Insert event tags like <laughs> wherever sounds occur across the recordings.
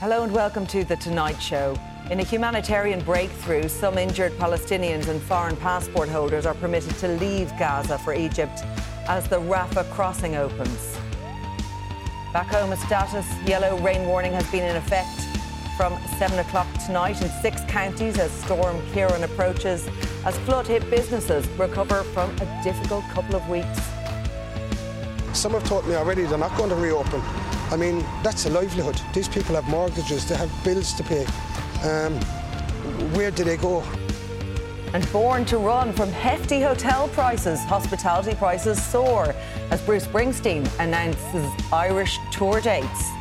Hello and welcome to The Tonight Show. In a humanitarian breakthrough, some injured Palestinians and foreign passport holders are permitted to leave Gaza for Egypt as the Rafah crossing opens. Back home, a status yellow rain warning has been in effect from 7 o'clock tonight in six counties as Storm Ciarán approaches, as flood hit businesses recover from a difficult couple of weeks. Some have told me already they're not going to reopen. I mean, that's a livelihood. These people have mortgages, they have bills to pay. Um, where do they go? And born to run from hefty hotel prices, hospitality prices soar as Bruce Springsteen announces Irish tour dates.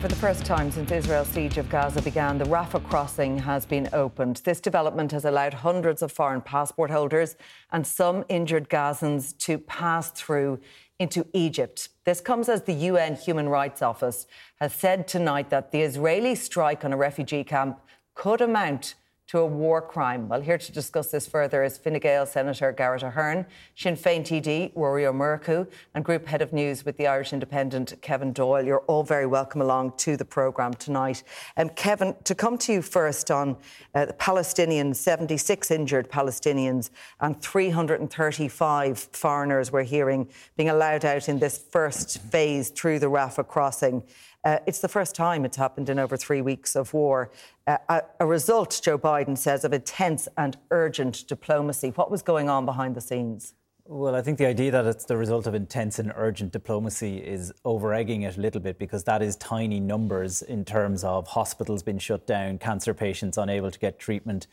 For the first time since Israel's siege of Gaza began, the Rafah crossing has been opened. This development has allowed hundreds of foreign passport holders and some injured Gazans to pass through into Egypt. This comes as the UN Human Rights Office has said tonight that the Israeli strike on a refugee camp could amount to a war crime. Well, here to discuss this further is Fine Gael Senator Garret Ahearn, Sinn Féin TD Ruairí Ó and Group Head of News with the Irish Independent, Kevin Doyle. You're all very welcome along to the programme tonight. Um, Kevin, to come to you first on uh, the Palestinians, 76 injured Palestinians and 335 foreigners we're hearing being allowed out in this first phase through the Rafah crossing. Uh, it's the first time it's happened in over three weeks of war. A, a, result, Joe Biden says, of intense and urgent diplomacy. What was going on behind the scenes? Well, I think the idea that it's the result of intense and urgent diplomacy is over egging it a little bit because that is tiny numbers in terms of hospitals being shut down, cancer patients unable to get treatment,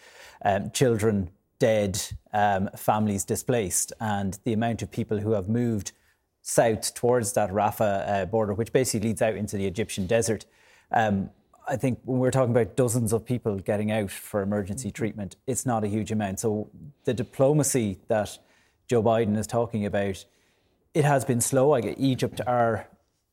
um, children dead, um, families displaced, and the amount of people who have moved south towards that Rafah uh, border, which basically leads out into the Egyptian desert. Um, I think when we're talking about dozens of people getting out for emergency mm-hmm. treatment, it's not a huge amount. So the diplomacy that Joe Biden is talking about, it has been slow. I get Egypt are,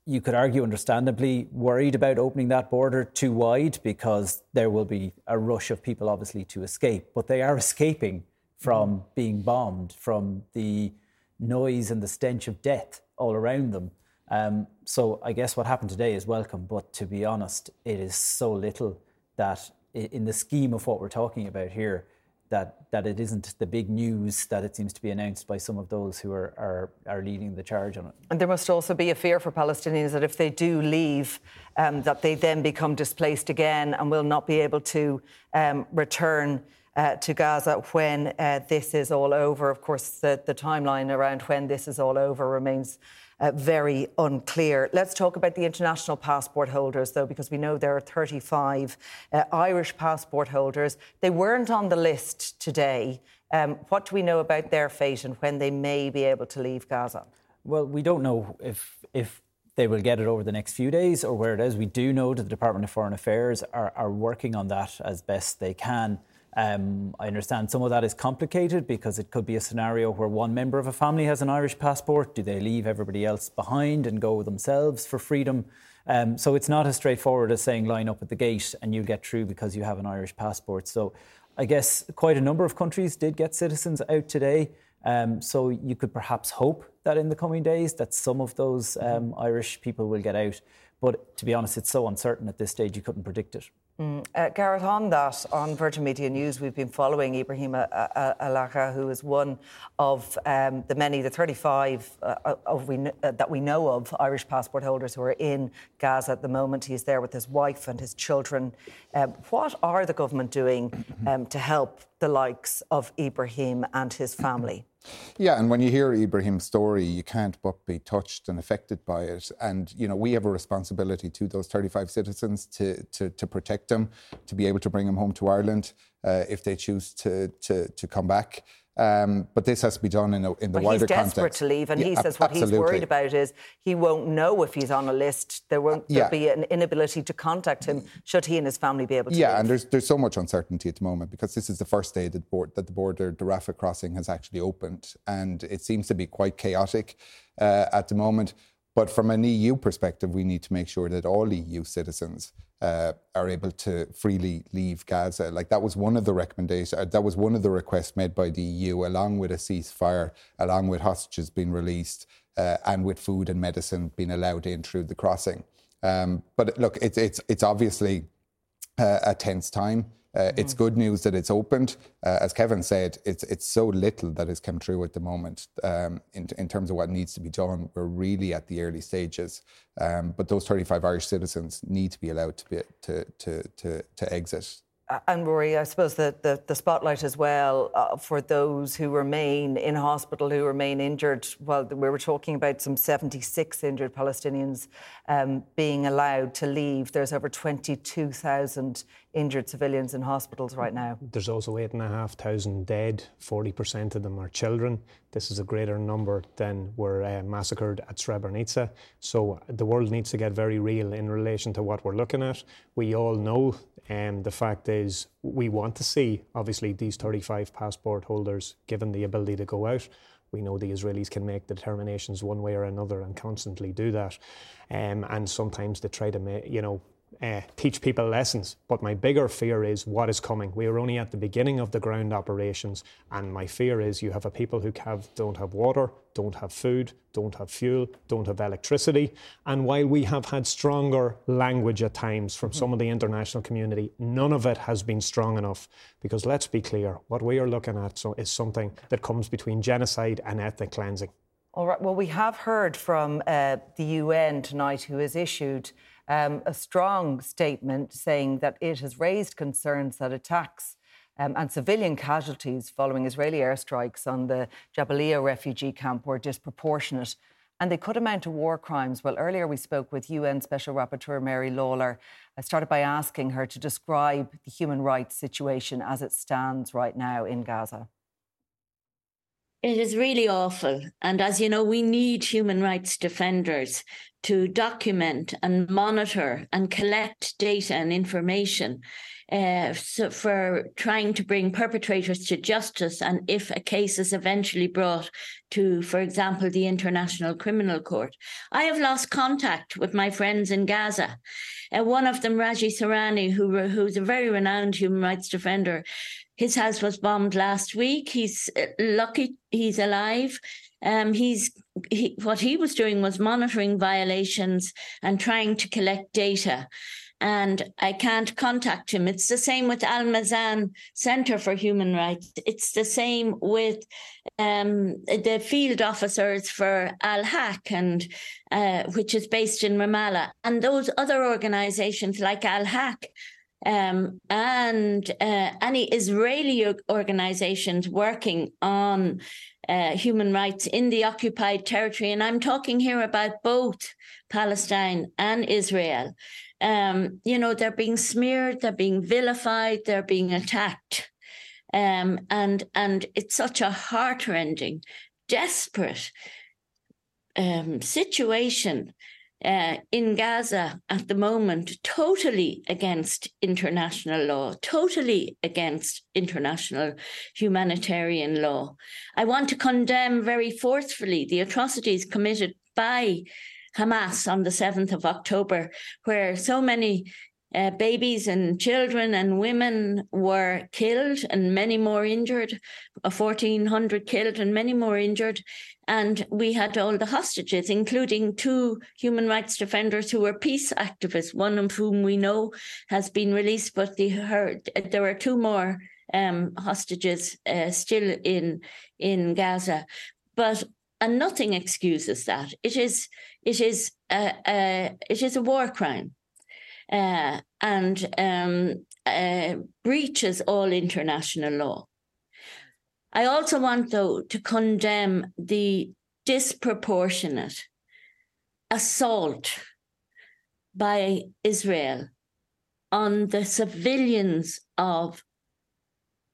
you could argue, understandably worried about opening that border too wide because there will be a rush of people, obviously, to escape. But they are escaping mm-hmm. from being bombed, from the noise and the stench of death all around them. Um, so I guess what happened today is welcome, but to be honest, it is so little that in the scheme of what we're talking about here, that that it isn't the big news that it seems to be announced by some of those who are, are, are leading the charge on it. And there must also be a fear for Palestinians that if they do leave, um, that they then become displaced again and will not be able to um, return uh, to Gaza when uh, this is all over. Of course, the, the, timeline around when this is all over remains uh, very unclear. Let's talk about the international passport holders, though, because we know there are 35 uh, Irish passport holders. They weren't on the list today. Um, what do we know about their fate and when they may be able to leave Gaza? Well, we don't know if if they will get it over the next few days or where it is. We do know that the Department of Foreign Affairs are, are working on that as best they can. Um, I understand some of that is complicated because it could be a scenario where one member of a family has an Irish passport. Do they leave everybody else behind and go themselves for freedom? Um, so it's not as straightforward as saying line up at the gate and you get through because you have an Irish passport. So I guess quite a number of countries did get citizens out today. Um, so you could perhaps hope that in the coming days that some of those um, Irish people will get out. But to be honest, it's so uncertain at this stage you couldn't predict it. Mm. Uh, Garret, on that, on Virgin Media News, we've been following Ibrahim Alaqa, who is one of um, the many, the 35 uh, of we, uh, that we know of, Irish passport holders who are in Gaza at the moment. He's there with his wife and his children. Um, what are the government doing um, to help the likes of Ibrahim and his family? Yeah, and when you hear Ibrahim's story, you can't but be touched and affected by it. And you know, we have a responsibility to those 35 citizens to to, to protect them, to be able to bring them home to Ireland uh, if they choose to to to come back. Um, but this has to be done in, a, in the but wider context. He's desperate context. to leave, and yeah, he says what absolutely. he's worried about is he won't know if he's on a list. There won't yeah. be an inability to contact him should he and his family be able to. Yeah, leave. and there's there's so much uncertainty at the moment because this is the first day that the, board, that the border, the Rafah crossing, has actually opened, and it seems to be quite chaotic uh, at the moment. But from an EU perspective, we need to make sure that all EU citizens uh, are able to freely leave Gaza. Like that was one of the recommendations, uh, that was one of the requests made by the EU, along with a ceasefire, along with hostages being released, uh, and with food and medicine being allowed in through the crossing. Um, but look, it's it's it's obviously uh, a tense time. Uh, it's good news that it's opened. Uh, as Kevin said, it's it's so little that has come true at the moment um, in, in terms of what needs to be done. We're really at the early stages, um, but those 35 Irish citizens need to be allowed to be to to to, to exit and Ruairí, I suppose the, the, the spotlight as well uh, for those who remain in hospital, who remain injured. Well, we were talking about some 76 injured Palestinians um, being allowed to leave. There's over 22,000 injured civilians in hospitals right now. There's also 8,500 dead. 40% of them are children. This is a greater number than were uh, massacred at Srebrenica. So the world needs to get very real in relation to what we're looking at. We all know um, the fact is we want to see, obviously, these 35 passport holders given the ability to go out. We know the Israelis can make determinations one way or another and constantly do that. Um, and sometimes they try to, make, you know, uh, teach people lessons. But my bigger fear is what is coming. We are only at the beginning of the ground operations, and my fear is you have a people who have, don't have water, don't have food, don't have fuel, don't have electricity. And while we have had stronger language at times from mm-hmm. some of the international community, none of it has been strong enough. Because let's be clear, what we are looking at so, is something that comes between genocide and ethnic cleansing. All right. Well, we have heard from uh, the UN tonight, who has issued um, a strong statement saying that it has raised concerns that attacks um, and civilian casualties following Israeli airstrikes on the Jabalia refugee camp were disproportionate and they could amount to war crimes. Well, earlier we spoke with UN Special Rapporteur Mary Lawlor. I started by asking her to describe the human rights situation as it stands right now in Gaza. It is really awful. And as you know, we need human rights defenders to document and monitor and collect data and information uh, so for trying to bring perpetrators to justice. And if a case is eventually brought to, for example, the International Criminal Court, I have lost contact with my friends in Gaza. Uh, one of them, Raji Sourani, who, who's a very renowned human rights defender, his house was bombed last week. He's uh, lucky he's alive. Um, he's he, what he was doing was monitoring violations and trying to collect data. And I can't contact him. It's the same with Al Mezan Center for Human Rights. It's the same with um, the field officers for Al Haq, and uh, which is based in Ramallah, and those other organizations like Al Haq um, and uh, any Israeli organizations working on uh, human rights in the occupied territory. And I'm talking here about both Palestine and Israel. Um, you know, they're being smeared, they're being vilified, they're being attacked. Um, and and it's such a heartrending, desperate um, situation uh, in Gaza at the moment totally against international law, totally against international humanitarian law. I want to condemn very forcefully the atrocities committed by Hamas on the 7th of October, where so many uh, babies and children and women were killed and many more injured, 1,400 killed and many more injured. And we had all the hostages, including two human rights defenders who were peace activists, one of whom we know has been released, but the, her, there are two more um, hostages uh, still in in Gaza. But and nothing excuses that. It is it is a, a it is a war crime uh, and um, uh, breaches all international law. I also want, though, to condemn the disproportionate assault by Israel on the civilians of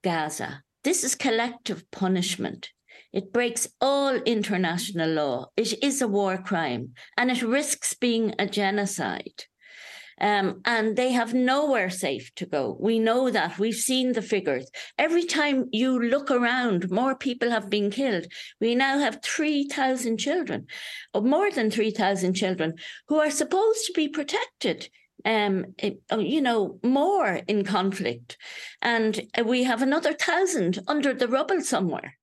Gaza. This is collective punishment. It breaks all international law. It is a war crime and it risks being a genocide. Um, and they have nowhere safe to go. We know that. We've seen the figures. Every time you look around, more people have been killed. We now have 3,000 children, or more than 3,000 children, who are supposed to be protected um, oh, you know, more in conflict. And we have another thousand under the rubble somewhere.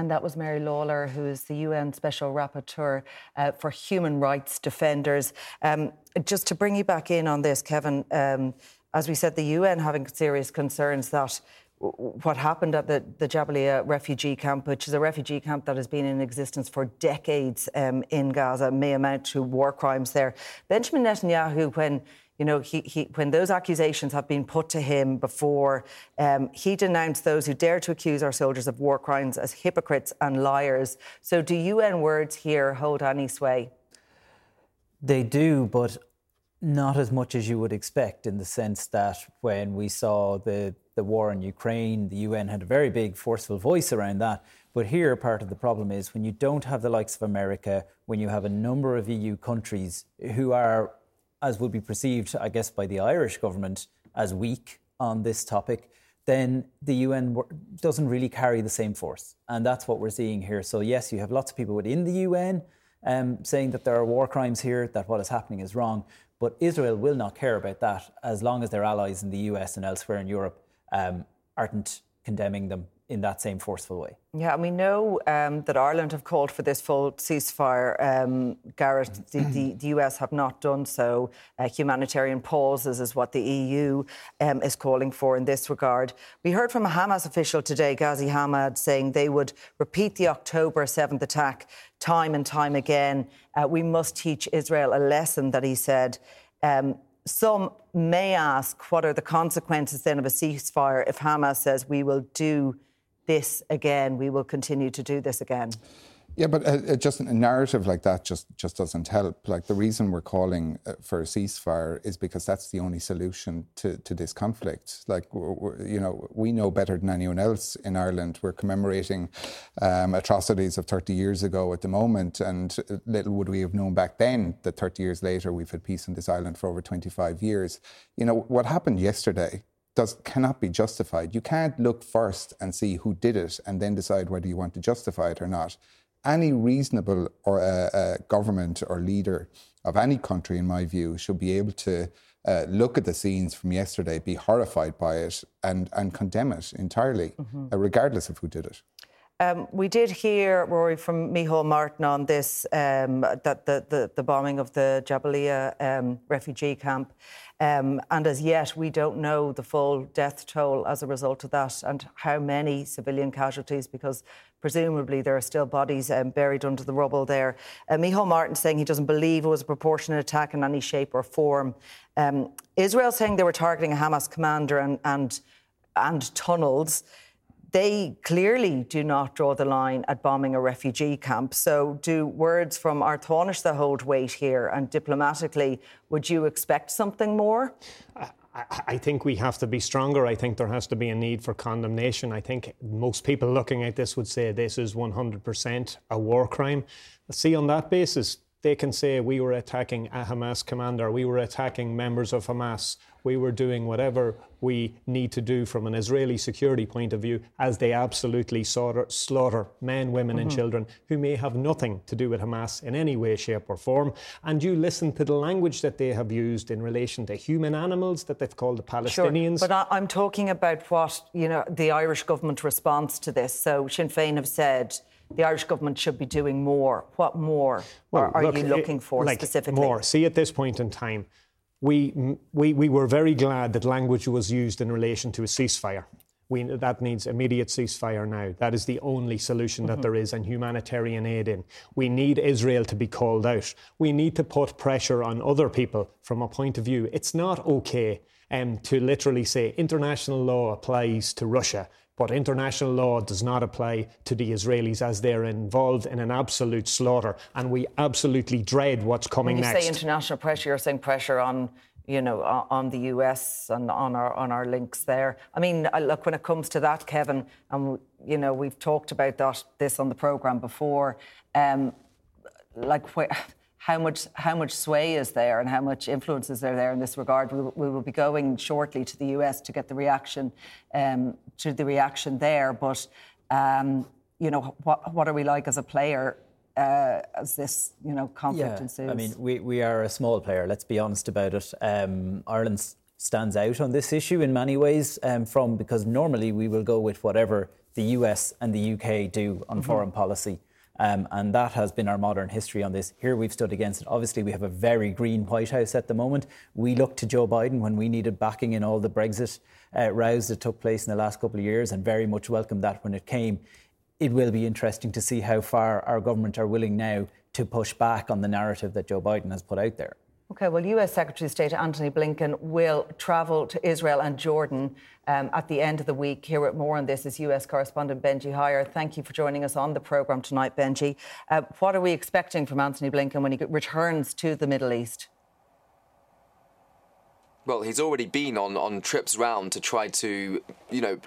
And that was Mary Lawlor, who is the UN Special Rapporteur uh, for Human Rights Defenders. Um, just to bring you back in on this, Kevin, um, as we said, the UN having serious concerns that what happened at the, the Jabalia refugee camp, which is a refugee camp that has been in existence for decades um, in Gaza, may amount to war crimes there. Benjamin Netanyahu, when you know, he, he, when those accusations have been put to him before, um, he denounced those who dare to accuse our soldiers of war crimes as hypocrites and liars. So, do UN words here hold any sway? They do, but not as much as you would expect, in the sense that when we saw the, the war in Ukraine, the UN had a very big, forceful voice around that. But here, part of the problem is when you don't have the likes of America, when you have a number of EU countries who are, as would be perceived, I guess, by the Irish government as weak on this topic, then the UN doesn't really carry the same force. And that's what we're seeing here. So, yes, you have lots of people within the UN um, saying that there are war crimes here, that what is happening is wrong. But Israel will not care about that as long as their allies in the US and elsewhere in Europe um, aren't condemning them in that same forceful way. Yeah, and we know um, that Ireland have called for this full ceasefire. Um, <clears throat> the, the, the, US have not done so. Uh, humanitarian pauses is what the EU um, is calling for in this regard. We heard from a Hamas official today, Ghazi Hamad, saying they would repeat the October 7th attack time and time again. Uh, we must teach Israel a lesson that he said. Um, some may ask what are the consequences then of a ceasefire if Hamas says we will do this again, we will continue to do this again. Yeah, but uh, just a narrative like that just, just doesn't help. Like the reason we're calling uh, for a ceasefire is because that's the only solution to, to this conflict. Like, you know, we know better than anyone else in Ireland. We're commemorating um, atrocities of 30 years ago at the moment, and little would we have known back then that 30 years later we've had peace on this island for over 25 years. You know, what happened yesterday does cannot be justified. You can't look first and see who did it and then decide whether you want to justify it or not. Any reasonable or uh, uh, government or leader of any country, in my view, should be able to uh, look at the scenes from yesterday, be horrified by it, and and condemn it entirely, mm-hmm. Uh, regardless of who did it. Um, we did hear, Ruairí, from Micheál Martin on this, um, that the, the, the, bombing of the Jabalia um, refugee camp. Um, and as yet, we don't know the full death toll as a result of that and how many civilian casualties, because presumably there are still bodies um, buried under the rubble there. Uh, Micheál Martin saying he doesn't believe it was a proportionate attack in any shape or form. Um, Israel saying they were targeting a Hamas commander and, and, and tunnels they clearly do not draw the line at bombing a refugee camp. So, do words from Ard Tánaiste hold weight here? And diplomatically, would you expect something more? I think we have to be stronger. I think there has to be a need for condemnation. I think most people looking at this would say this is 100% a war crime. See, on that basis, they can say we were attacking a Hamas commander, we were attacking members of Hamas, we were doing whatever we need to do from an Israeli security point of view, as they absolutely slaughter, slaughter men, women, mm-hmm. and children who may have nothing to do with Hamas in any way, shape, or form. And you listen to the language that they have used in relation to human animals that they've called the Palestinians. Sure, but I'm talking about what you know the Irish government response to this. So Sinn Féin have said the Irish government should be doing more. What more well, are, are look, you looking for like specifically? More. See, at this point in time, we, we, we were very glad that language was used in relation to a ceasefire. We, that needs immediate ceasefire now. That is the only solution that mm-hmm. there is, and humanitarian aid in. We need Israel to be called out. We need to put pressure on other people from a point of view. It's not okay um, to literally say international law applies to Russia but international law does not apply to the Israelis as they're involved in an absolute slaughter. And we absolutely dread what's coming when you next. say international pressure, you're saying pressure on you know, on the US and on our on our links there. I mean, look, when it comes to that, Kevin, and you know, we've talked about that this on the program before. Um, like, wh- how much how much sway is there and how much influence is there there in this regard? We, we will be going shortly to the US to get the reaction um, to the reaction there, but. Um, you know, what, what are we like as a player uh, as this you know conflict yeah, ensues. I mean, we, we are a small player. Let's be honest about it. Um, Ireland stands out on this issue in many ways um, from because normally we will go with whatever the US and the UK do on mm-hmm. foreign policy. Um, and that has been our modern history on this. Here we've stood against it. Obviously, we have a very green White House at the moment. We looked to Joe Biden when we needed backing in all the Brexit uh, rows that took place in the last couple of years and very much welcomed that when it came it will be interesting to see how far our government are willing now to push back on the narrative that Joe Biden has put out there. Okay, well, US Secretary of State Antony Blinken will travel to Israel and Jordan um, at the end of the week. Here with more on this is US correspondent Benji Hyer. Thank you for joining us on the programme tonight, Benji. Uh, what are we expecting from Antony Blinken when he returns to the Middle East? Well, he's already been on, on trips round to try to, you know,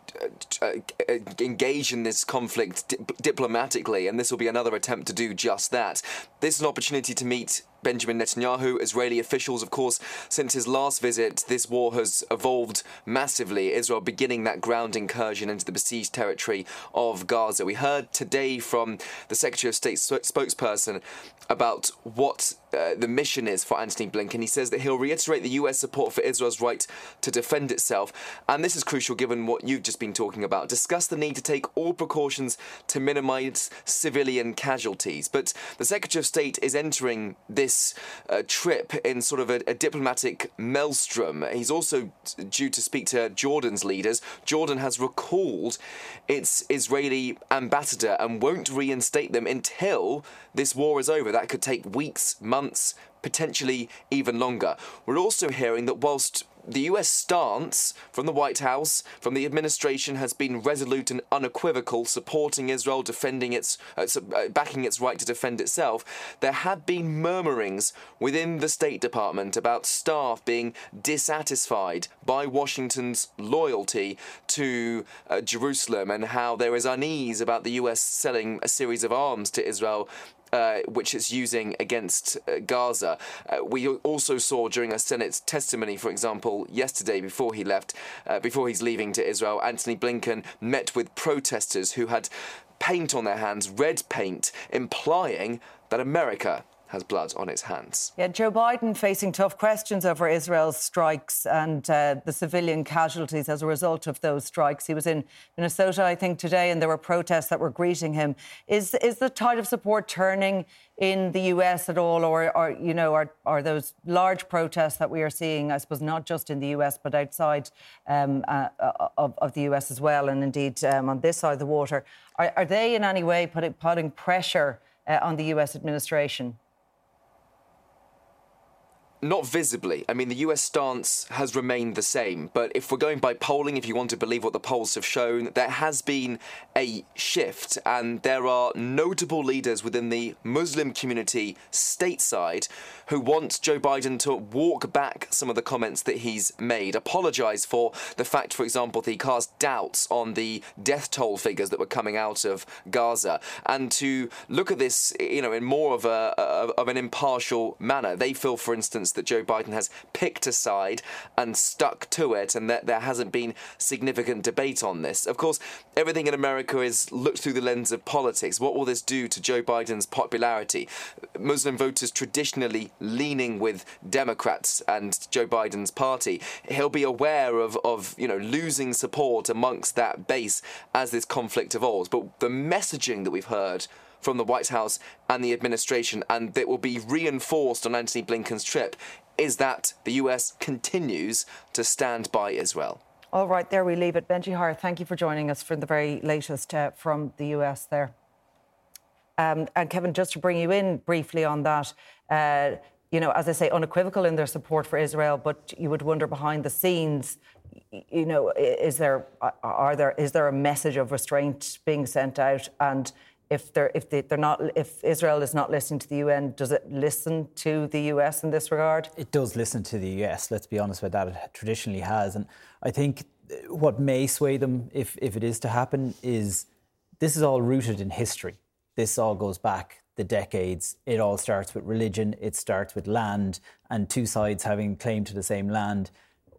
uh, uh, engage in this conflict di- diplomatically, and this will be another attempt to do just that. This is an opportunity to meet Benjamin Netanyahu, Israeli officials, of course, since his last visit, this war has evolved massively. Israel beginning that ground incursion into the besieged territory of Gaza. We heard today from the Secretary of State spokesperson about what uh, the mission is for Antony Blinken. He says that he'll reiterate the US support for Israel's right to defend itself. And this is crucial given what you've just been talking about. Discuss the need to take all precautions to minimize civilian casualties. But the Secretary of State is entering this uh, trip in sort of a, a, diplomatic maelstrom. He's also due to speak to Jordan's leaders. Jordan has recalled its Israeli ambassador and won't reinstate them until this war is over. That could take weeks, months, potentially even longer. We're also hearing that whilst the US stance from the White House, from the administration, has been resolute and unequivocal, supporting Israel, defending its, uh, uh, backing its right to defend itself. There have been murmurings within the State Department about staff being dissatisfied by Washington's loyalty to uh, Jerusalem and how there is unease about the US selling a series of arms to Israel uh, which it's using against uh, Gaza. Uh, we also saw during a Senate testimony, for example, yesterday before he left, uh, before he's leaving to Israel, Antony Blinken met with protesters who had paint on their hands, red paint, implying that America has blood on its hands. Yeah, Joe Biden facing tough questions over Israel's strikes and uh, the civilian casualties as a result of those strikes. He was in Minnesota, I think, today, and there were protests that were greeting him. Is is the tide of support turning in the US at all, or, you know, are, are those large protests that we are seeing, I suppose, not just in the US but outside um, uh, of, of, the US as well, and indeed um, on this side of the water, are, are they in any way putting, putting pressure uh, on the US administration? Not visibly. I mean, the US stance has remained the same. But if we're going by polling, if you want to believe what the polls have shown, there has been a shift. And there are notable leaders within the Muslim community stateside who want Joe Biden to walk back some of the comments that he's made, apologise for the fact, for example, that he cast doubts on the death toll figures that were coming out of Gaza, and to look at this, you know, in more of a of an impartial manner. They feel, for instance, that Joe Biden has picked a side and stuck to it, and that there hasn't been significant debate on this. Of course, everything in America is looked through the lens of politics. What will this do to Joe Biden's popularity? Muslim voters traditionally leaning with Democrats and Joe Biden's party. He'll be aware of, of you know losing support amongst that base as this conflict evolves. But the messaging that we've heard from the White House and the administration, and that will be reinforced on Antony Blinken's trip, is that the US continues to stand by Israel. All right, there we leave it. Benji Hyer, thank you for joining us for the very latest uh, from the US there. Um, and Kevin, just to bring you in briefly on that, uh, you know, as I say, unequivocal in their support for Israel, but you would wonder behind the scenes, you know, is there are there is there a message of restraint being sent out and if they're if they, are not if Israel is not listening to the UN, does it listen to the US in this regard? It does listen to the US. Let's be honest with that. It traditionally has, and I think what may sway them, if if it is to happen, is this is all rooted in history. This all goes back the decades. It all starts with religion. It starts with land, and two sides having claim to the same land.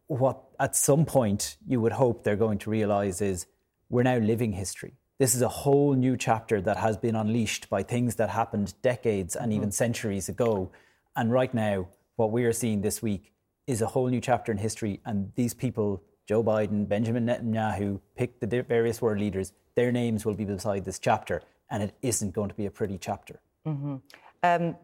What at some point you would hope they're going to realise is we're now living history this is a whole new chapter that has been unleashed by things that happened decades and mm-hmm. even centuries ago. And right now, what we are seeing this week is a whole new chapter in history. And these people, Joe Biden, Benjamin Netanyahu, pick the various world leaders, their names will be beside this chapter. And it isn't going to be a pretty chapter. Mm-hmm. Um,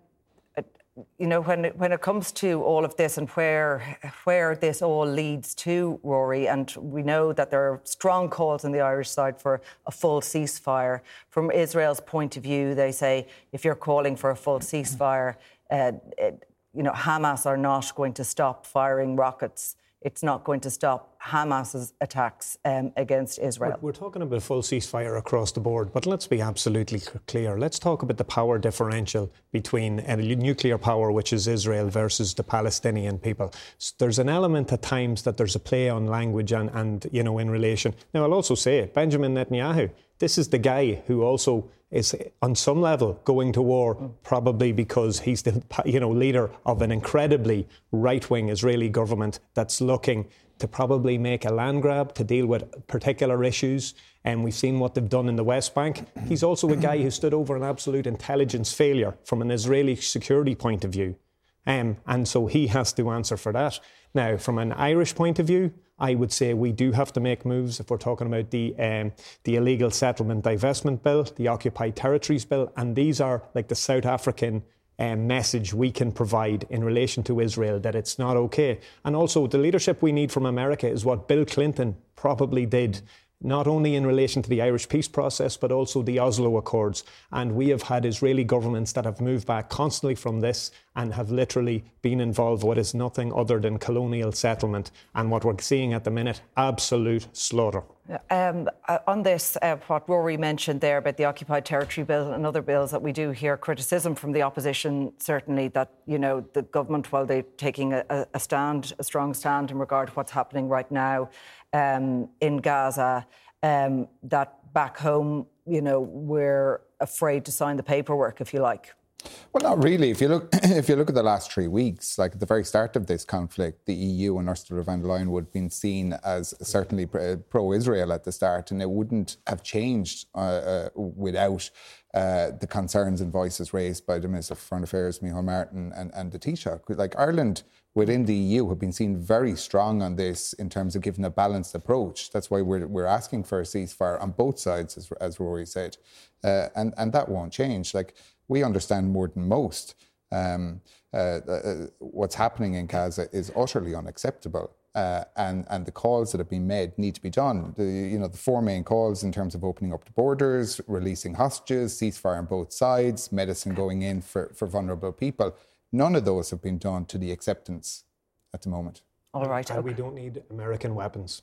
you know, when it, when it comes to all of this and where where this all leads to, Ruairí, and we know that there are strong calls on the Irish side for a full ceasefire. From Israel's point of view, they say if you're calling for a full ceasefire, uh, it, you know, Hamas are not going to stop firing rockets it's not going to stop Hamas's attacks um, against Israel. We're, we're, talking about a full ceasefire across the board, but let's be absolutely clear. Let's talk about the power differential between uh, nuclear power, which is Israel, versus the Palestinian people. So there's an element at times that there's a play on language and, and you know, in relation. Now, I'll also say it, Benjamin Netanyahu, this is the guy who also is on some level going to war, probably because he's the you know leader of an incredibly right-wing Israeli government that's looking to probably make a land grab to deal with particular issues. And we've seen what they've done in the West Bank. He's also a guy who stood over an absolute intelligence failure from an Israeli security point of view. Um, and so he has to answer for that. Now, from an Irish point of view, I would say we do have to make moves if we're talking about the um, the illegal settlement divestment bill, the occupied territories bill, and these are like the South African um, message we can provide in relation to Israel that it's not okay. And also, the leadership we need from America is what Bill Clinton probably did not only in relation to the Irish peace process, but also the Oslo Accords. And we have had Israeli governments that have moved back constantly from this and have literally been involved what is nothing other than colonial settlement. And what we're seeing at the minute, absolute slaughter. Um, uh, on this, uh, what Ruairí mentioned there about the Occupied Territory Bill and other bills that we do hear criticism from the opposition, certainly that, you know, the government, while they're taking a, a stand, a strong stand in regard to what's happening right now, um, in Gaza um, that back home, you know, we're afraid to sign the paperwork, if you like. Well, not really. If you look, <clears throat> if you look at the last three weeks, like at the very start of this conflict, the EU and Ursula von der Leyen would have been seen as certainly pro-Israel at the start, and it wouldn't have changed uh, uh, without uh, the concerns and voices raised by the Minister for Foreign Affairs, Micheál Martin, and, and the Taoiseach. Like Ireland within the EU have been seen very strong on this in terms of giving a balanced approach. That's why we're, we're asking for a ceasefire on both sides, as, as Ruairí said. Uh, and, and that won't change. Like, we understand more than most um, uh, uh, what's happening in Gaza is utterly unacceptable. Uh, and and the calls that have been made need to be done. The you know the four main calls in terms of opening up the borders, releasing hostages, ceasefire on both sides, medicine going in for, for vulnerable people. None of those have been done to the acceptance at the moment. All right. Okay. we don't need American weapons.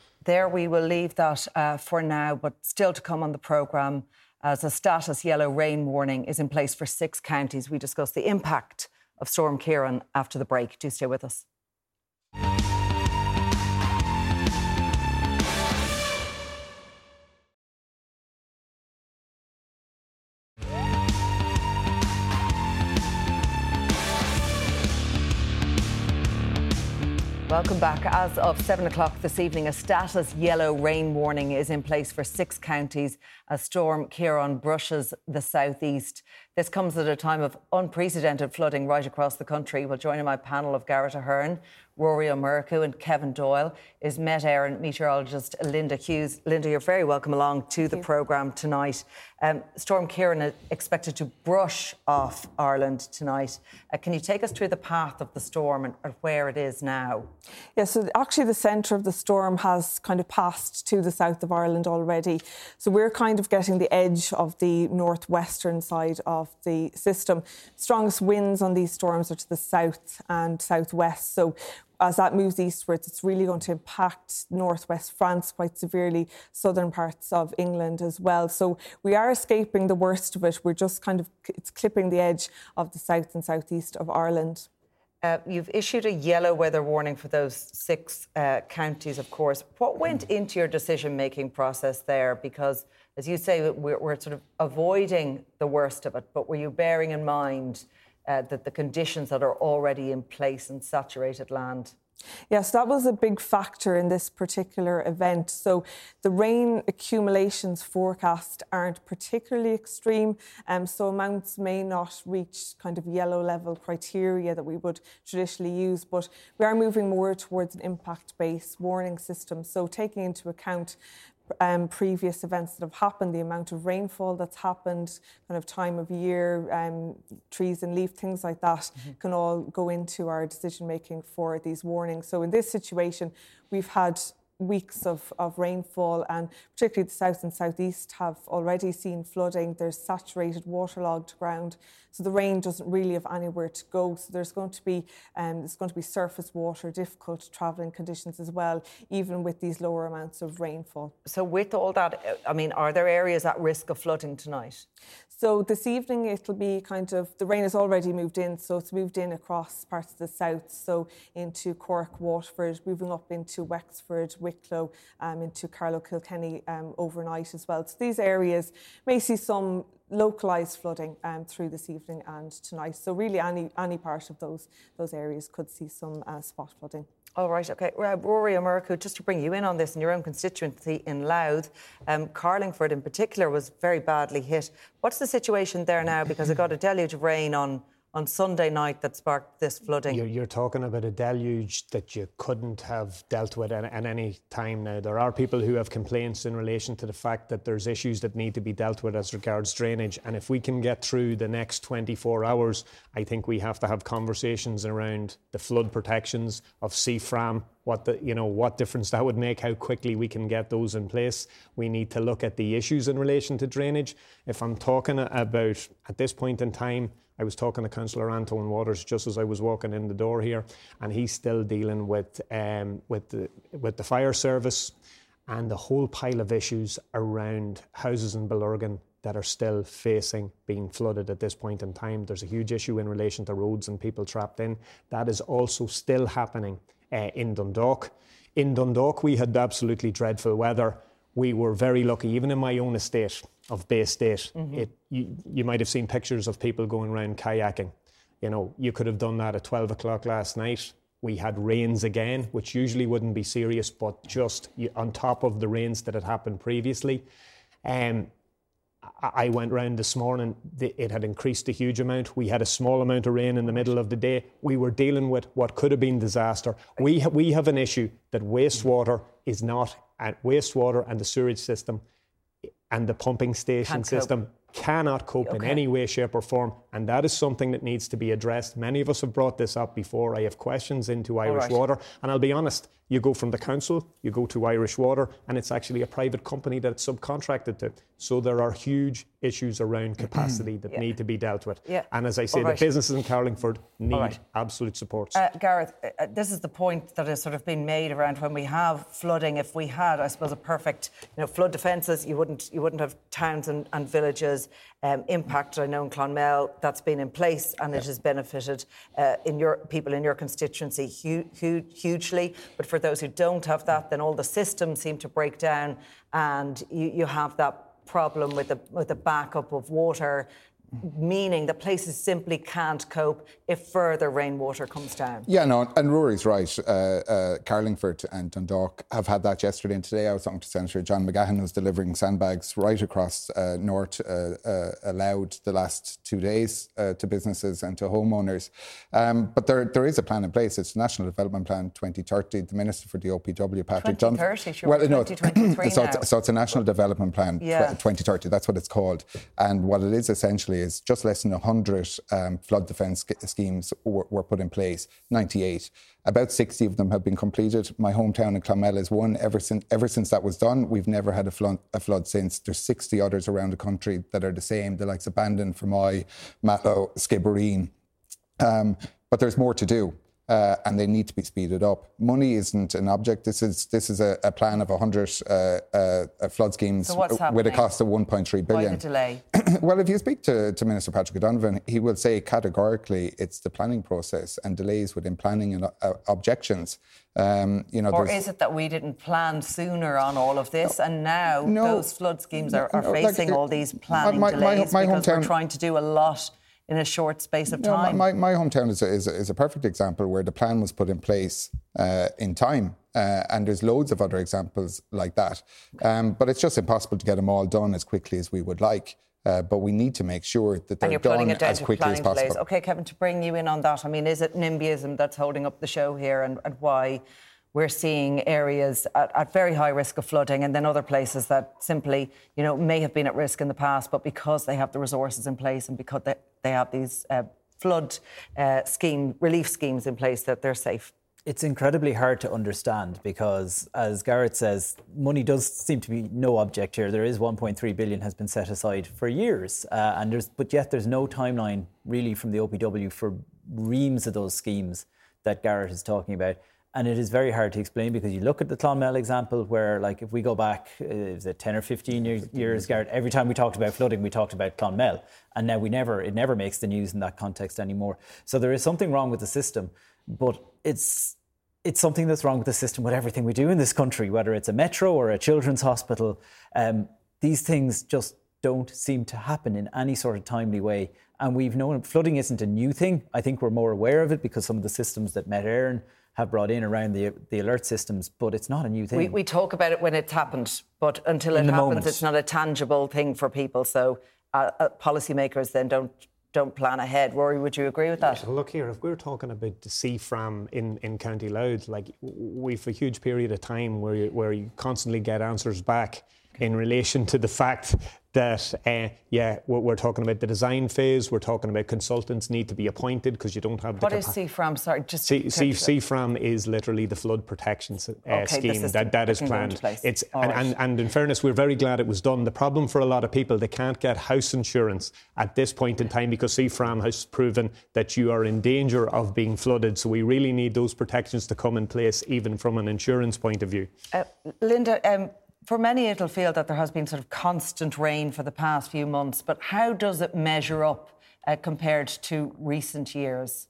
there we will leave that uh, for now, but still to come on the programme. as a status yellow rain warning is in place for six counties. We discuss the impact of Storm Ciarán after the break. Do stay with us. Welcome back. As of 7 o'clock this evening, a status yellow rain warning is in place for six counties as Storm Ciarán brushes the southeast. This comes at a time of unprecedented flooding right across the country. Well, joining my panel of Garret Ahearn, Rory O'Murchu, and Kevin Doyle is Met Éireann meteorologist Linda Hughes. Linda, you're very welcome along to the programme tonight. Um, Storm Ciarán is expected to brush off Ireland tonight. Uh, can you take us through the path of the storm and, and where it is now? Yeah, so actually the centre of the storm has kind of passed to the south of Ireland already. So we're kind of getting the edge of the northwestern side of the system. Strongest winds on these storms are to the south and southwest. So as that moves eastwards, it's really going to impact northwest France quite severely, southern parts of England as well. So we are escaping the worst of it. We're just kind of it's clipping the edge of the south and southeast of Ireland. Uh, you've issued a yellow weather warning for those six uh, counties, of course. What went into your decision making process there? Because, as you say, we're, we're, sort of avoiding the worst of it, but were you bearing in mind uh, that the conditions that are already in place in saturated land? Yes, that was a big factor in this particular event. So the rain accumulations forecast aren't particularly extreme, um, so amounts may not reach kind of yellow level criteria that we would traditionally use, but we are moving more towards an impact based warning system. So taking into account um, previous events that have happened, the amount of rainfall that's happened, kind of time of year, um, trees and leaf, things like that mm-hmm. can all go into our decision making for these warnings. So in this situation, we've had weeks of, of rainfall, and particularly the south and southeast have already seen flooding. There's saturated, waterlogged ground, so the rain doesn't really have anywhere to go. So there's going to be um, there's going to be surface water, difficult travelling conditions as well, even with these lower amounts of rainfall. So with all that, I mean, are there areas at risk of flooding tonight? So this evening it'll be kind of the rain has already moved in, so it's moved in across parts of the south, so into Cork, Waterford, moving up into Wexford, Wicklow, um, into Carlow Kilkenny um, overnight as well. So these areas may see some localised flooding um, through this evening and tonight. So really, any any part of those those areas could see some uh, spot flooding. All right, okay. Ruairí Ó Murchú, just to bring you in on this in your own constituency in Louth, um, Carlingford in particular was very badly hit. What's the situation there now? Because it got a deluge of rain on on Sunday night that sparked this flooding. You're, you're, talking about a deluge that you couldn't have dealt with at, at, any time now. There are people who have complaints in relation to the fact that there's issues that need to be dealt with as regards drainage. And if we can get through the next 24 hours, I think we have to have conversations around the flood protections of CFRAM, what the you know what difference that would make, how quickly we can get those in place. We need to look at the issues in relation to drainage. If I'm talking about at this point in time, I was talking to Councillor Antóin Watters just as I was walking in the door here, and he's still dealing with um, with the with the fire service and the whole pile of issues around houses in Bellurgan that are still facing being flooded at this point in time. There's a huge issue in relation to roads and people trapped in. That is also still happening uh, in Dundalk. In Dundalk, we had absolutely dreadful weather. We were very lucky, even in my own estate of Bay State. Mm-hmm. It, you, you might have seen pictures of people going around kayaking. You know, you could have done that at 12 o'clock last night. We had rains again, which usually wouldn't be serious, but just on top of the rains that had happened previously. Um, I went round this morning, it had increased a huge amount. We had a small amount of rain in the middle of the day. We were dealing with what could have been disaster. We, ha- we have an issue that wastewater is not, at wastewater and the sewage system and the pumping station Can't system cope. cannot cope okay. in any way, shape, or form. And that is something that needs to be addressed. Many of us have brought this up before. I have questions into Irish right. Water. And I'll be honest, You go from the council, you go to Irish Water, and it's actually a private company that it's subcontracted to. So there are huge issues around capacity that yeah. need to be dealt with. Yeah. And as I say, right. the businesses in Carlingford need right. absolute support. Uh, Garret, uh, this is the point that has sort of been made around when we have flooding. If we had, I suppose, a perfect, you know, flood defences, you wouldn't you wouldn't have towns and, and villages um, impacted. I know in Clonmel that's been in place and yeah. it has benefited uh, in your people in your constituency hu- hu- hugely. But for those who don't have that, then all the systems seem to break down, and you, you have that problem with the, with the backup of water meaning that places simply can't cope if further rainwater comes down. Yeah, no, and Ruairí's right. Uh, uh, Carlingford and Dundalk have had that yesterday and today. I was talking to Senator John McGahon, who's delivering sandbags right across uh, North, uh, uh, allowed the last two days uh, to businesses and to homeowners. Um, but there, there is a plan in place. It's National Development Plan 2030. The Minister for the OPW, Patrick 2030, sure. Well, no, <clears throat> so, it's, so it's a National Development Plan yeah. 2030. That's what it's called. And what it is essentially is just less than 100 um, flood defence schemes were, were, put in place, 98. About 60 of them have been completed. My hometown in Clonmel is one. Ever since, ever since that was done, we've never had a flood, a flood since. There's 60 others around the country that are the same, the likes of Bandon, Fermoy, Mallow, Skibbereen. Um, but there's more to do uh, and they need to be speeded up. Money isn't an object. This is this is a, a plan of 100 uh, uh, flood schemes so with a cost of 1.3 billion. Why the delay? <clears throat> well, if you speak to, to Minister Patrick O'Donovan, he will say categorically it's the planning process and delays within planning and uh, objections. Um, you know, or is it that we didn't plan sooner on all of this, no, and now no, those flood schemes are, are no, facing like, all these planning my, delays my, my because hometown, we're trying to do a lot in a short space of time. No, my, my, hometown is a, is, a, is a perfect example where the plan was put in place uh, in time. Uh, and there's loads of other examples like that. Um, but it's just impossible to get them all done as quickly as we would like. Uh, but we need to make sure that they're done as quickly as possible. Delays. Okay, Kevin, to bring you in on that, I mean, is it NIMBYism that's holding up the show here and, and why we're seeing areas at, at, very high risk of flooding and then other places that simply, you know, may have been at risk in the past, but because they have the resources in place and because they, they have these uh, flood uh, scheme, relief schemes in place that they're safe. It's incredibly hard to understand because, as Garret says, money does seem to be no object here. There is 1.3 billion has been set aside for years, uh, and there's but yet there's no timeline really from the OPW for reams of those schemes that Garret is talking about and it is very hard to explain because you look at the Clonmel example where like if we go back uh, is it 10 or 15 years, years Garret, every time we talked about flooding we talked about Clonmel. And now we never it never makes the news in that context anymore. So there is something wrong with the system but it's it's something that's wrong with the system with everything we do in this country whether it's a metro or a children's hospital. Um, these things just don't seem to happen in any sort of timely way. And we've known flooding isn't a new thing. I think we're more aware of it because some of the systems that Met Éireann have brought in around the the alert systems, but it's not a new thing. We, we talk about it when it's happened, but until it happens, moment. it's not a tangible thing for people. So uh, uh, policymakers then don't don't plan ahead. Ruairí, would you agree with that? look here, if we're talking about the CFRAM in, in County Louth, like we've a huge period of time where you, where you constantly get answers back in relation to the fact that, uh, yeah, we're, we're, talking about the design phase. We're talking about consultants need to be appointed because you don't have the. What is CFRAM? Sorry, just C- C- CFRAM is literally the flood protection uh, okay, scheme that that is planned. It's and, right. and, and in fairness, we're very glad it was done. The problem for a lot of people, they can't get house insurance at this point in time because CFRAM has proven that you are in danger of being flooded. So we really need those protections to come in place, even from an insurance point of view. Uh, Linda. Um, for many, it'll feel that there has been sort of constant rain for the past few months, but how does it measure up uh, compared to recent years?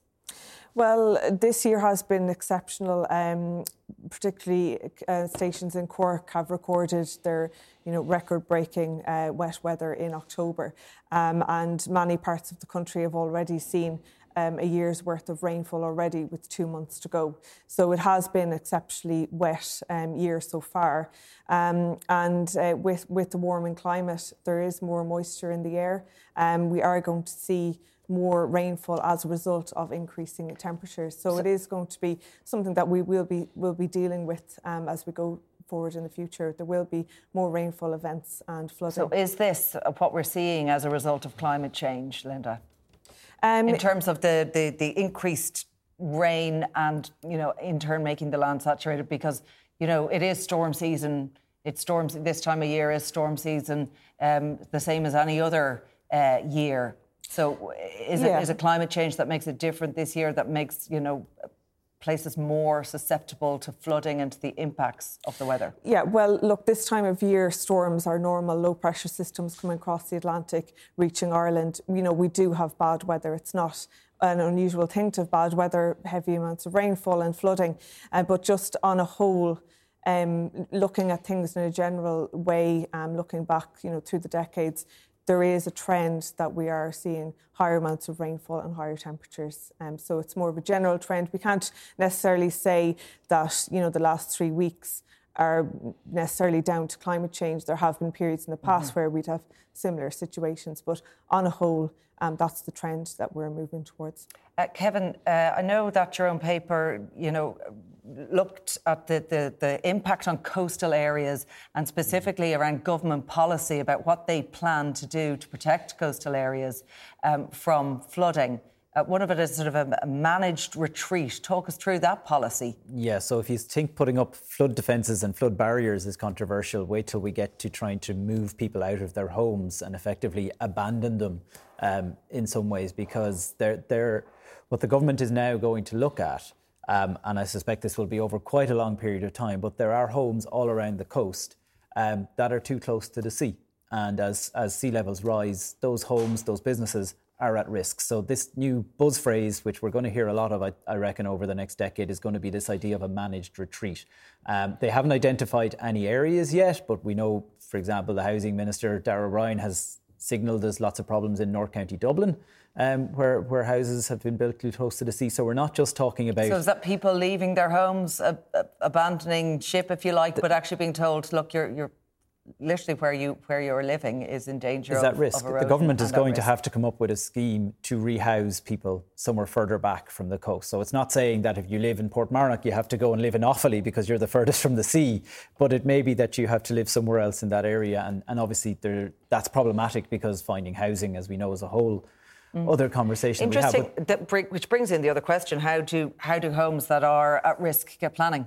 Well, this year has been exceptional. Um, particularly, uh, stations in Cork have recorded their, you know, record-breaking uh, wet weather in October, um, and many parts of the country have already seen um, a year's worth of rainfall already with two months to go. So it has been exceptionally wet um, year so far. Um, and uh, with, with the warming climate, there is more moisture in the air. Um, we are going to see more rainfall as a result of increasing temperatures. So, so it is going to be something that we will be will be dealing with um, as we go forward in the future. There will be more rainfall events and flooding. So is this what we're seeing as a result of climate change, Linda? Um, in terms of the, the, the increased rain and, you know, in turn making the land saturated because, you know, it is storm season. It's storms this time of year is storm season, um, the same as any other uh, year. So is, yeah. it, is it climate change that makes it different this year that makes, you know, places more susceptible to flooding and to the impacts of the weather? Yeah, well, look, this time of year, storms are normal, low pressure systems coming across the Atlantic, reaching Ireland. You know, we do have bad weather. It's not an unusual thing to have bad weather, heavy amounts of rainfall and flooding, uh, but just on a whole, um, looking at things in a general way, um, looking back, you know, through the decades, there is a trend that we are seeing higher amounts of rainfall and higher temperatures. Um, so it's more of a general trend. We can't necessarily say that you know the last three weeks are necessarily down to climate change. There have been periods in the past mm-hmm. where we'd have similar situations, but on a whole, um, that's the trend that we're moving towards. Uh, Kevin, uh, I know that your own paper, you know, looked at the, the, the, impact on coastal areas and specifically around government policy about what they plan to do to protect coastal areas um, from flooding. Uh, one of it is sort of a, a, managed retreat. Talk us through that policy. Yeah, so if you think putting up flood defences and flood barriers is controversial, wait till we get to trying to move people out of their homes and effectively abandon them um, in some ways because they're, they're, what the government is now going to look at um, and I suspect this will be over quite a long period of time. But there are homes all around the coast um, that are too close to the sea. And as, as sea levels rise, those homes, those businesses are at risk. So, this new buzz phrase, which we're going to hear a lot of, I, I reckon, over the next decade, is going to be this idea of a managed retreat. Um, they haven't identified any areas yet, but we know, for example, the Housing Minister, Darragh Ryan, has signalled there's lots of problems in North County Dublin um, where, where houses have been built close to the sea. So we're not just talking about. So is that people leaving their homes, uh, uh, abandoning ship, if you like, the, but actually being told, look, you're, you're literally where you where you're living is in danger is at risk. the government is going to have to come up with a scheme to rehouse people somewhere further back from the coast. So it's not saying that if you live in Port Portmarnock you have to go and live in Offaly because you're the <laughs> furthest from the sea, but it may be that you have to live somewhere else in that area, and, and obviously there, that's problematic because finding housing, as we know as a whole mm. other conversation. Interesting, that, which brings in the other question: How do how do homes that are at risk get planning?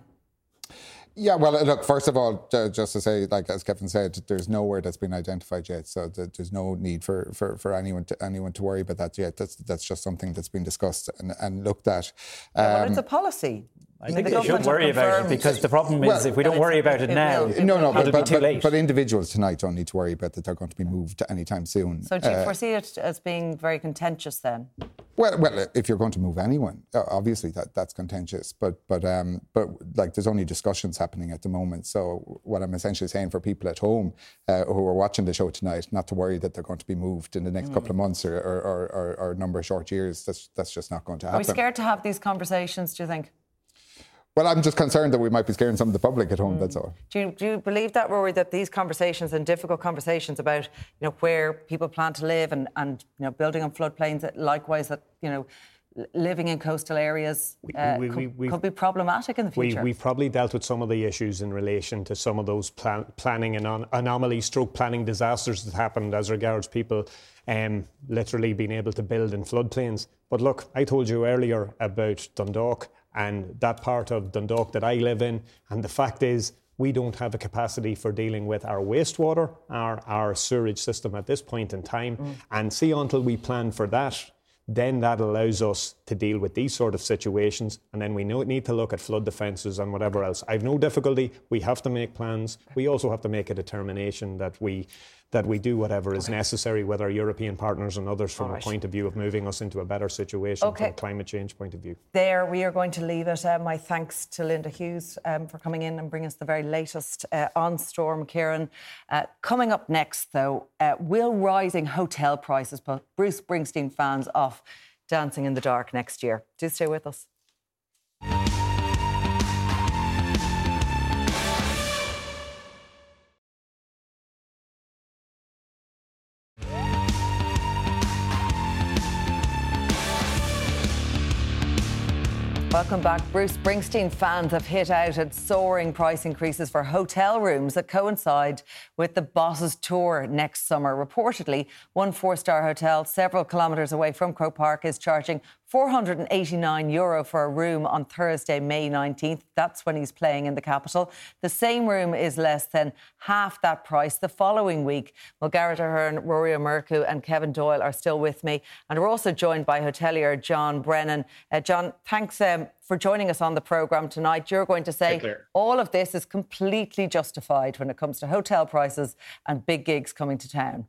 Yeah, well, look, first of all, just to say, like as Kevin said, there's nowhere that's been identified yet, so there's no need for, for, for anyone to anyone to worry about that yet. That's that's just something that's been discussed and, and looked at. Um, yeah, it's a policy. I think they should worry about it because the problem is well, if we don't worry about it, it now, will, no, no, but, but, but, but, individuals tonight don't need to worry about that they're going to be moved anytime soon. So do you uh, foresee it as being very contentious then? Well, well, if you're going to move anyone, obviously that that's contentious. But but um, but like there's only discussions happening at the moment. So what I'm essentially saying for people at home uh, who are watching the show tonight, not to worry that they're going to be moved in the next mm. couple of months or or, or, or, a number of short years. That's that's just not going to happen. Are we scared to have these conversations? Do you think? Well, I'm just concerned that we might be scaring some of the public at home. Mm. That's all. Do you, do you believe that, Ruairí, that these conversations and difficult conversations about you know where people plan to live and, and you know building on floodplains, likewise that you know living in coastal areas uh, we, we, could, could, be problematic in the future. We, have probably dealt with some of the issues in relation to some of those plan, planning and anomalies, stroke planning disasters that happened as regards people um, literally being able to build in floodplains. But look, I told you earlier about Dundalk and that part of Dundalk that I live in. And the fact is, we don't have a capacity for dealing with our wastewater, our, our sewerage system at this point in time. Mm. And see until we plan for that, then that allows us to deal with these sort of situations. And then we need to look at flood defences and whatever else. I've no difficulty. We have to make plans. We also have to make a determination that we that we do whatever is necessary with our European partners and others from right. a point of view of moving us into a better situation okay. from a climate change point of view. There, we are going to leave it. Uh, my thanks to Linda Hughes um, for coming in and bringing us the very latest uh, on Storm Ciarán. Uh, coming up next, though, uh, will rising hotel prices put Bruce Springsteen fans off dancing in the dark next year? Do stay with us. Welcome back. Bruce Springsteen fans have hit out at soaring price increases for hotel rooms that coincide with the Boss's tour next summer. Reportedly, one four star hotel several kilometres away from Croke Park is charging 489 euro for a room on Thursday, May 19th. That's when he's playing in the capital. The same room is less than half that price the following week. Well, Garret Ahearn, Rory O'Murchu, and Kevin Doyle are still with me. And we're also joined by hotelier John Brennan. Uh, John, thanks um, for joining us on the programme tonight. You're going to say all of this is completely justified when it comes to hotel prices and big gigs coming to town.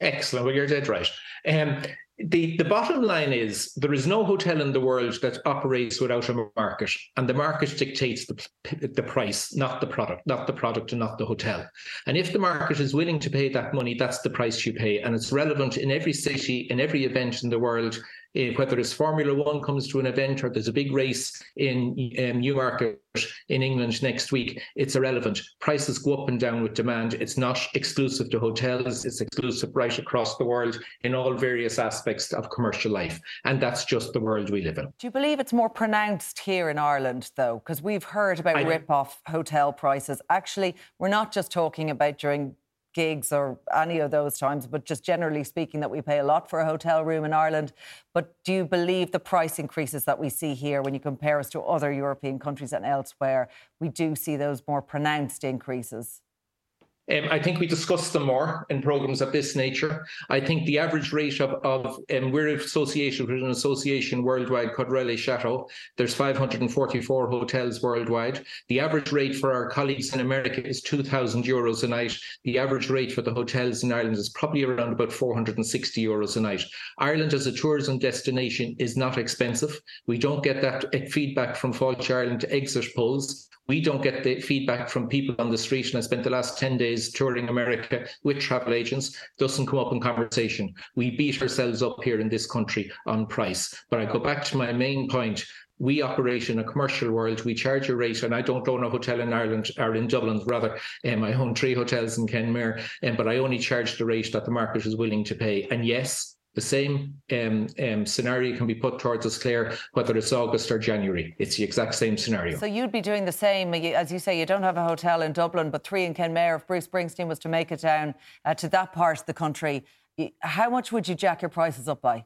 Excellent. Well, you're dead right. Um, the, the bottom line is there is no hotel in the world that operates without a market, and the market dictates the, the price, not the product, not the product and not the hotel. And if the market is willing to pay that money, that's the price you pay. And it's relevant in every city, in every event in the world uh, whether it's Formula One comes to an event or there's a big race in um, Newmarket in England next week, it's irrelevant. Prices go up and down with demand. It's not exclusive to hotels, it's exclusive right across the world in all various aspects of commercial life. And that's just the world we live in. Do you believe it's more pronounced here in Ireland, though? Because we've heard about rip-off hotel prices. Actually, we're not just talking about during gigs or any of those times, but just generally speaking, that we pay a lot for a hotel room in Ireland. But do you believe the price increases that we see here, when you compare us to other European countries and elsewhere, we do see those more pronounced increases? Um, I think we discuss them more in programs of this nature. I think the average rate of, of um, we're associated with an association worldwide called Relais Châteaux. There's 544 hotels worldwide. The average rate for our colleagues in America is 2,000 euros a night. The average rate for the hotels in Ireland is probably around about 460 euros a night. Ireland as a tourism destination is not expensive. We don't get that uh, feedback from Fáilte Ireland exit polls. We don't get the feedback from people on the street. And I spent the last 10 days touring America with travel agents. Doesn't come up in conversation. We beat ourselves up here in this country on price. But I go back to my main point we operate in a commercial world. We charge a rate, and I don't own a hotel in Ireland or in Dublin, rather. Um, I own three hotels in Kenmare, um, but I only charge the rate that the market is willing to pay. And yes, the same um, um, scenario can be put towards us, Claire, whether it's August or January. It's the exact same scenario. So you'd be doing the same, as you say, you don't have a hotel in Dublin, but three in Kenmare. If Bruce Springsteen was to make it down uh, to that part of the country, how much would you jack your prices up by?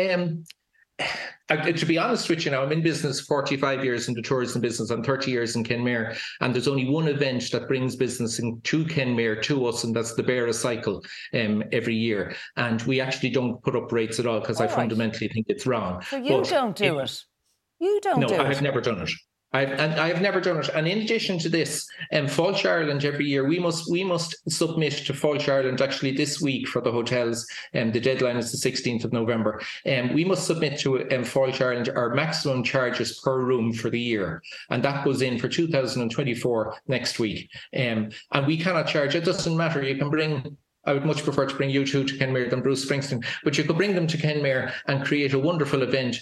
Um, <sighs> I, to be honest with you now, I'm in business 45 years in the tourism business. I'm 30 years in Kenmare, and there's only one event that brings business in, to Kenmare to us, and that's the Beara Cycle um, every year. And we actually don't put up rates at all because I right. fundamentally think it's wrong. So you but don't do it, it. You don't no, do I've never done it. I've, and I've never done it. And in addition to this, um, Fáilte Ireland every year we must we must submit to Fáilte Ireland actually this week for the hotels. And um, the deadline is the 16th of November. And um, we must submit to um, Ireland our maximum charges per room for the year, and that goes in for 2024 next week. Um, and we cannot charge. It doesn't matter. You can bring I would much prefer to bring you two to Kenmare than Bruce Springsteen, but you could bring them to Kenmare and create a wonderful event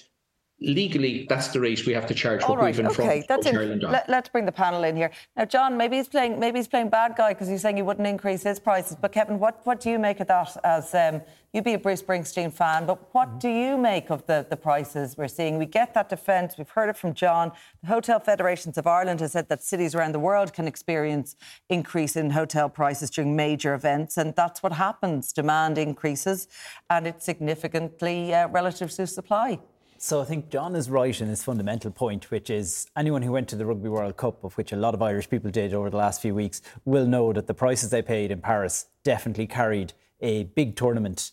legally that's the rate we have to charge what we've been from All right, okay, that's it. Let, us bring the panel in here now. John, maybe he's playing maybe he's playing bad guy because he's saying he wouldn't increase his prices. But Kevin, what, what do you make of that? As um, you be a Bruce Springsteen fan, but what mm-hmm. do you make of the the prices we're seeing? We get that defence. We've heard it from John. The Hotel Federations of Ireland has said that cities around the world can experience increase in hotel prices during major events, and that's what happens. Demand increases, and it's significantly uh, relative to supply. So I think John is right in his fundamental point, which is anyone who went to the Rugby World Cup, of which a lot of Irish people did over the last few weeks, will know that the prices they paid in Paris definitely carried a big tournament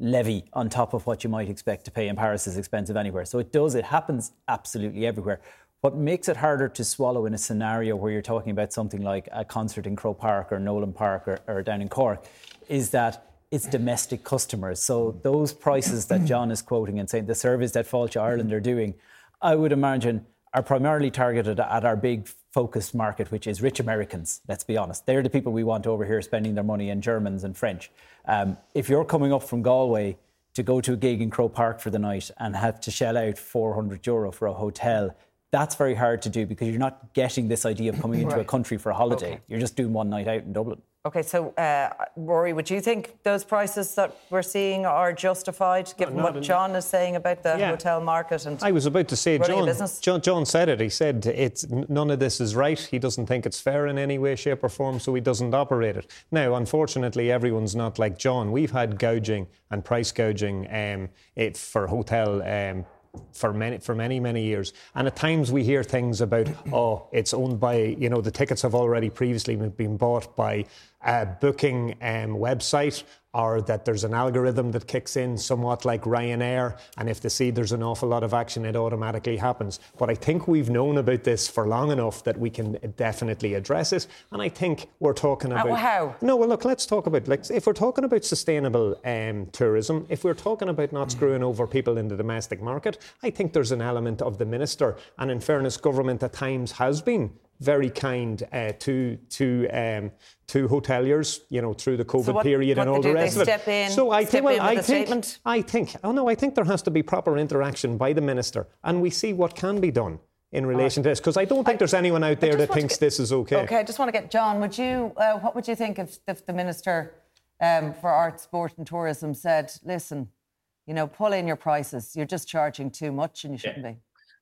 levy on top of what you might expect to pay in Paris is expensive anywhere. So it does, it happens absolutely everywhere. What makes it harder to swallow in a scenario where you're talking about something like a concert in Croke Park or Nowlan Park or, or down in Cork is that it's domestic customers. So those prices that <clears throat> John is quoting and saying the service that Fáilte Ireland are doing, I would imagine are primarily targeted at our big focused market, which is rich Americans. Let's be honest. They're the people we want over here spending their money in Germans and French. Um, if you're coming up from Galway to go to a gig in Croke Park for the night and have to shell out 400 euro for a hotel, That's very hard to do because you're not getting this idea of coming into Right. a country for a holiday. Okay. You're just doing one night out in Dublin. Okay, so uh, Ruairí, would you think those prices that we're seeing are justified, given not what John is saying about the Yeah. hotel market? And I was about to say, John? John. John said it. He said it's none of this is right. He doesn't think it's fair in any way, shape, or form, so he doesn't operate it. Now, unfortunately, everyone's not like John. We've had gouging and price gouging um, it for hotel. Um, for many for many many years and at times we hear things about oh it's owned by you know the tickets have already previously been bought by a booking um, website or that there's an algorithm that kicks in somewhat like Ryanair and if they see there's an awful lot of action it automatically happens but I think we've known about this for long enough that we can definitely address it and I think we're talking Uh, about how? no, well, look, let's talk about like if we're talking about sustainable um, tourism, if we're talking about not screwing over people in the domestic market, I think there's an element of the minister, and in fairness, government at times has been very kind uh, to to um, to hoteliers, you know, through the COVID what- period what and all the do, they rest of it. in- so I think, well, in with I a think, statement? I think, oh no, I think there has to be proper interaction by the minister, and we see what can be done in relation to this, because I don't think there's anyone out there that thinks get- this is okay. Okay, I just want to get John. Would you? Uh, what would you think if, if the minister um, for art, sport, and tourism said, "Listen, you know, pull in your prices. You're just charging too much, and you shouldn't be."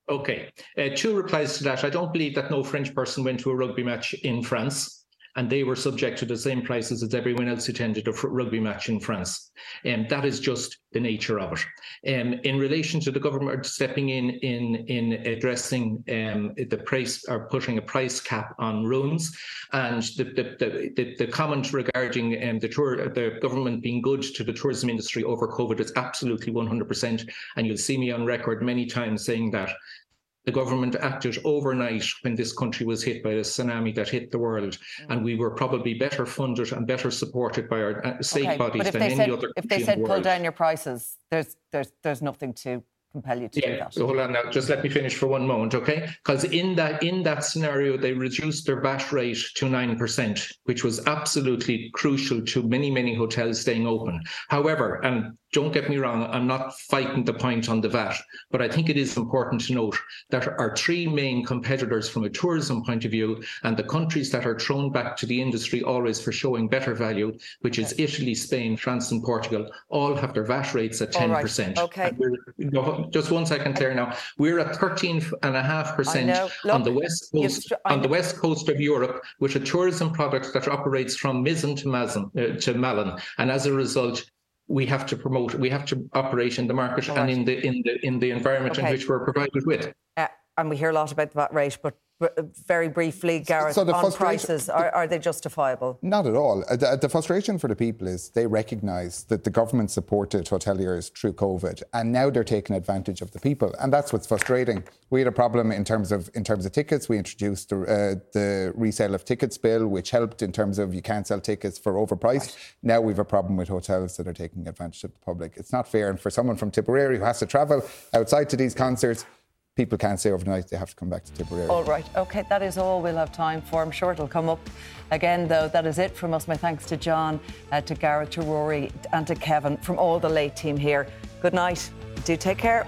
Okay. Uh, two replies to that. I don't believe that no French person went to a rugby match in France and they were subject to the same prices as everyone else who attended a rugby match in France. And that is just the nature of it. Um, in relation to the government stepping in in, in addressing um, the price or putting a price cap on rooms and the, the, the, the, the comment regarding um, the tour, the government being good to the tourism industry over COVID is absolutely 100%. And you'll see me on record many times saying that the government acted overnight when this country was hit by the tsunami that hit the world, and we were probably better funded and better supported by our uh, state Okay, bodies than any said other if they said the pull down your prices, there's there's there's nothing to compel you to do Yeah, that. so hold on now. Just let me finish for one moment, okay? Because in that in that scenario, they reduced their VAT rate to nine percent, which was absolutely crucial to many many hotels staying open. However, and don't get me wrong, I'm not fighting the point on the VAT, but I think it is important to note that our three main competitors from a tourism point of view, and the countries that are thrown back to the industry always for showing better value, which is Italy, Spain, France, and Portugal, all have their VAT rates at All ten right, percent. okay. Just one second, Claire. Now we're at thirteen and a half percent know. on the west coast on the west coast of Europe with a tourism product that operates from Mizen to Mazin uh, to Malin, and as a result. We have to promote. We have to operate in the market and in the in the in the environment in which we're provided with. And we hear a lot about the VAT rate, but uh, very briefly, Gareth, so the on prices, are, are they justifiable? Not at all. Uh, The, the frustration for the people is they recognise that the government supported hoteliers through COVID, and now they're taking advantage of the people, and that's what's frustrating. We had a problem in terms of in terms of tickets. We introduced the, uh, the resale of tickets bill, which helped in terms of you can't sell tickets for overpriced. Now we've a problem with hotels that are taking advantage of the public. It's not fair, and for someone from Tipperary who has to travel outside to these concerts. People can't stay overnight; they have to come back to Tipperary. All right. Okay, that is all we'll have time for. I'm sure it'll come up again, though. That is it from us. My thanks to John, uh, to Gareth, to Ruairí, and to Kevin from all the late team here. Good night. Do take care.